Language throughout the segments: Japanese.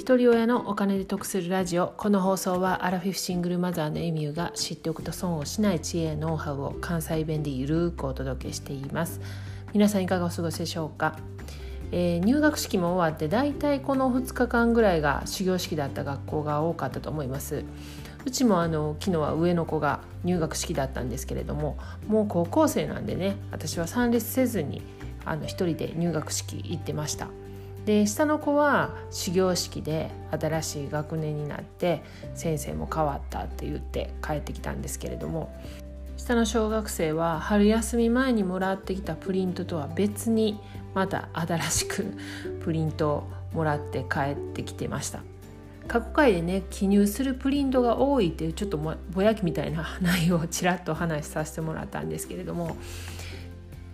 一人親のお金で得するラジオ。この放送はアラフィフシングルマザーのエミューが知っておくと損をしない知恵やノウハウを関西弁でゆるくお届けしています。皆さんいかがお過ごしでしょうか、えー、入学式も終わってだいたいこの2日間ぐらいが始業式だった学校が多かったと思います。うちもあの昨日は上の子が入学式だったんですけれどももう高校生なんでね私は参列せずにあの一人で入学式行ってました。で下の子は始業式で新しい学年になって先生も変わったって言って帰ってきたんですけれども下の小学生は春休み前にもらってきたプリントとは別にまた新しく プリントをもらって帰ってきてました。過去回でね記入するプリントが多いっていうちょっとぼやきみたいな 内容をちらっとお話しさせてもらったんですけれども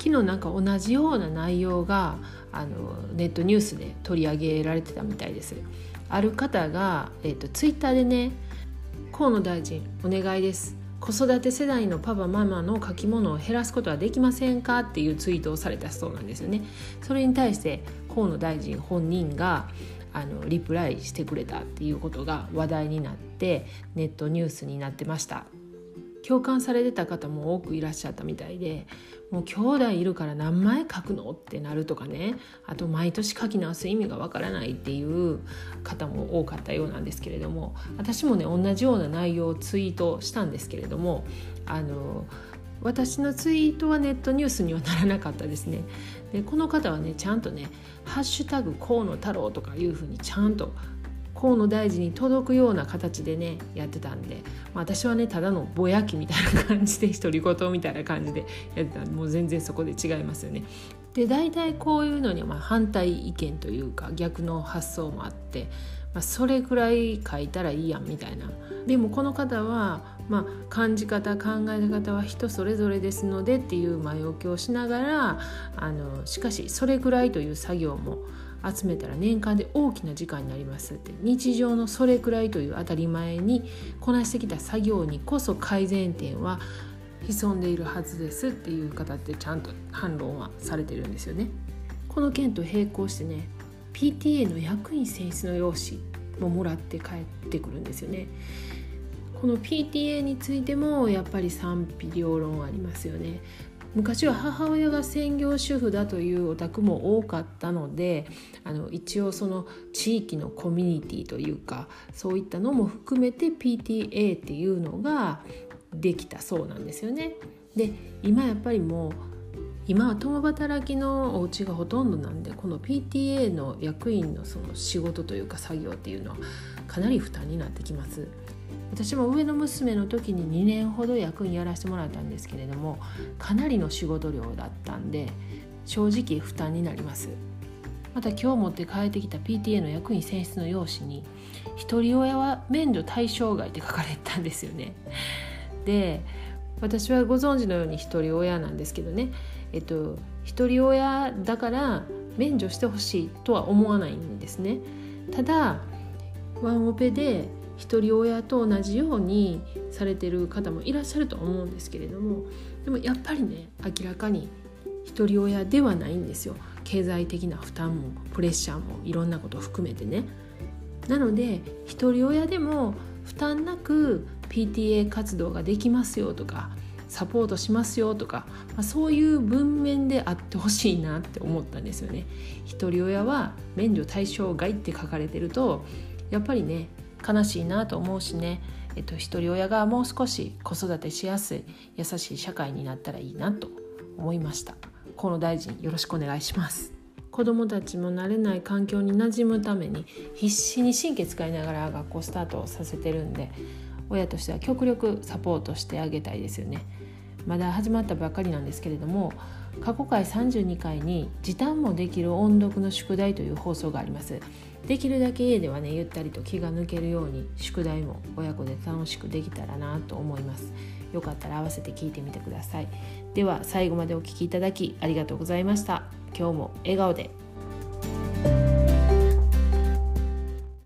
昨日なんか同じような内容があのネットニュースで取り上げられてたみたいです。ある方が、えーと、ツイッターでね「河野大臣お願いです」子育て世代のパパママの書き物を減らすことはできませんかっていうツイートをされたそうなんですよね。それに対して河野大臣本人があのリプライしてくれたっていうことが話題になってネットニュースになってました。共感されてた方も多くいらっしゃったみたいでもう兄弟いるから何枚書くのってなるとかね。あと毎年書き直す意味がわからないっていう方も多かったようなんですけれども私もね同じような内容をツイートしたんですけれどもあの私のツイートはネットニュースにはならなかったですね。でこの方はねちゃんとね「ハッシュタグ河野太郎」とかいうふうにちゃんと河野大臣に届くような形でねやってたんで、まあ、私はねただのぼやきみたいな感じで独り言みたいな感じでやってたんでもう全然そこで違いますよね。で大体こういうのにはま反対意見というか逆の発想もあって、まあ、それくらい書いたらいいやんみたいな。でもこの方は、まあ、感じ方考え方は人それぞれですのでっていう前置きをしながらあのしかしそれぐらいという作業も集めたら年間で大きな時間になりますって日常のそれくらいという当たり前にこなしてきた作業にこそ改善点は潜んでいるはずですっていう方ってちゃんと反論はされてるんですよね。この件と並行してね PTA の役員選出の用紙ももらって帰ってくるんですよね。この PTA についてもやっぱり賛否両論ありますよね。昔は母親が専業主婦だというお宅も多かったのであの一応その地域のコミュニティというかそういったのも含めて PTA っていうのができたそうなんですよね。で今やっぱりもう今は共働きのお家がほとんどなんでこの PTA の役員のその仕事というか作業っていうのはかなり負担になってきます。私も上の娘の時に2年ほど役員やらせてもらったんですけれどもかなりの仕事量だったんで正直負担になります。また今日持って帰ってきた PTA の役員選出の用紙に「一人親は免除対象外」って書かれたんですよね。で私はご存知のように一人親なんですけどね。えっと一人親だから免除してほしいとは思わないんですねただワンオペで一人親と同じようにされてる方もいらっしゃると思うんですけれどもでもやっぱりね明らかに一人親ではないんですよ経済的な負担もプレッシャーもいろんなことを含めてね。なので一人親でも負担なく PTA 活動ができますよとかサポートしますよとか、まあ、そういう文面であってほしいなって思ったんですよね。一人親は免除対象外って書かれてるとやっぱりね悲しいなと思うしね、えっと、一人親がもう少し子育てしやすい優しい社会になったらいいなと思いました。河野大臣よろしくお願いします。子どもたちも慣れない環境に馴染むために必死に神経使いながら学校スタートをさせてるんで親としては極力サポートしてあげたいですよね。まだ始まったばかりなんですけれども過去回32回に時短もできる音読の宿題という放送があります。できるだけ家ではねゆったりと気が抜けるように宿題も親子で楽しくできたらなと思います。よかったら合わせて聞いてみてください。では最後までお聴きいただきありがとうございました。今日も笑顔で。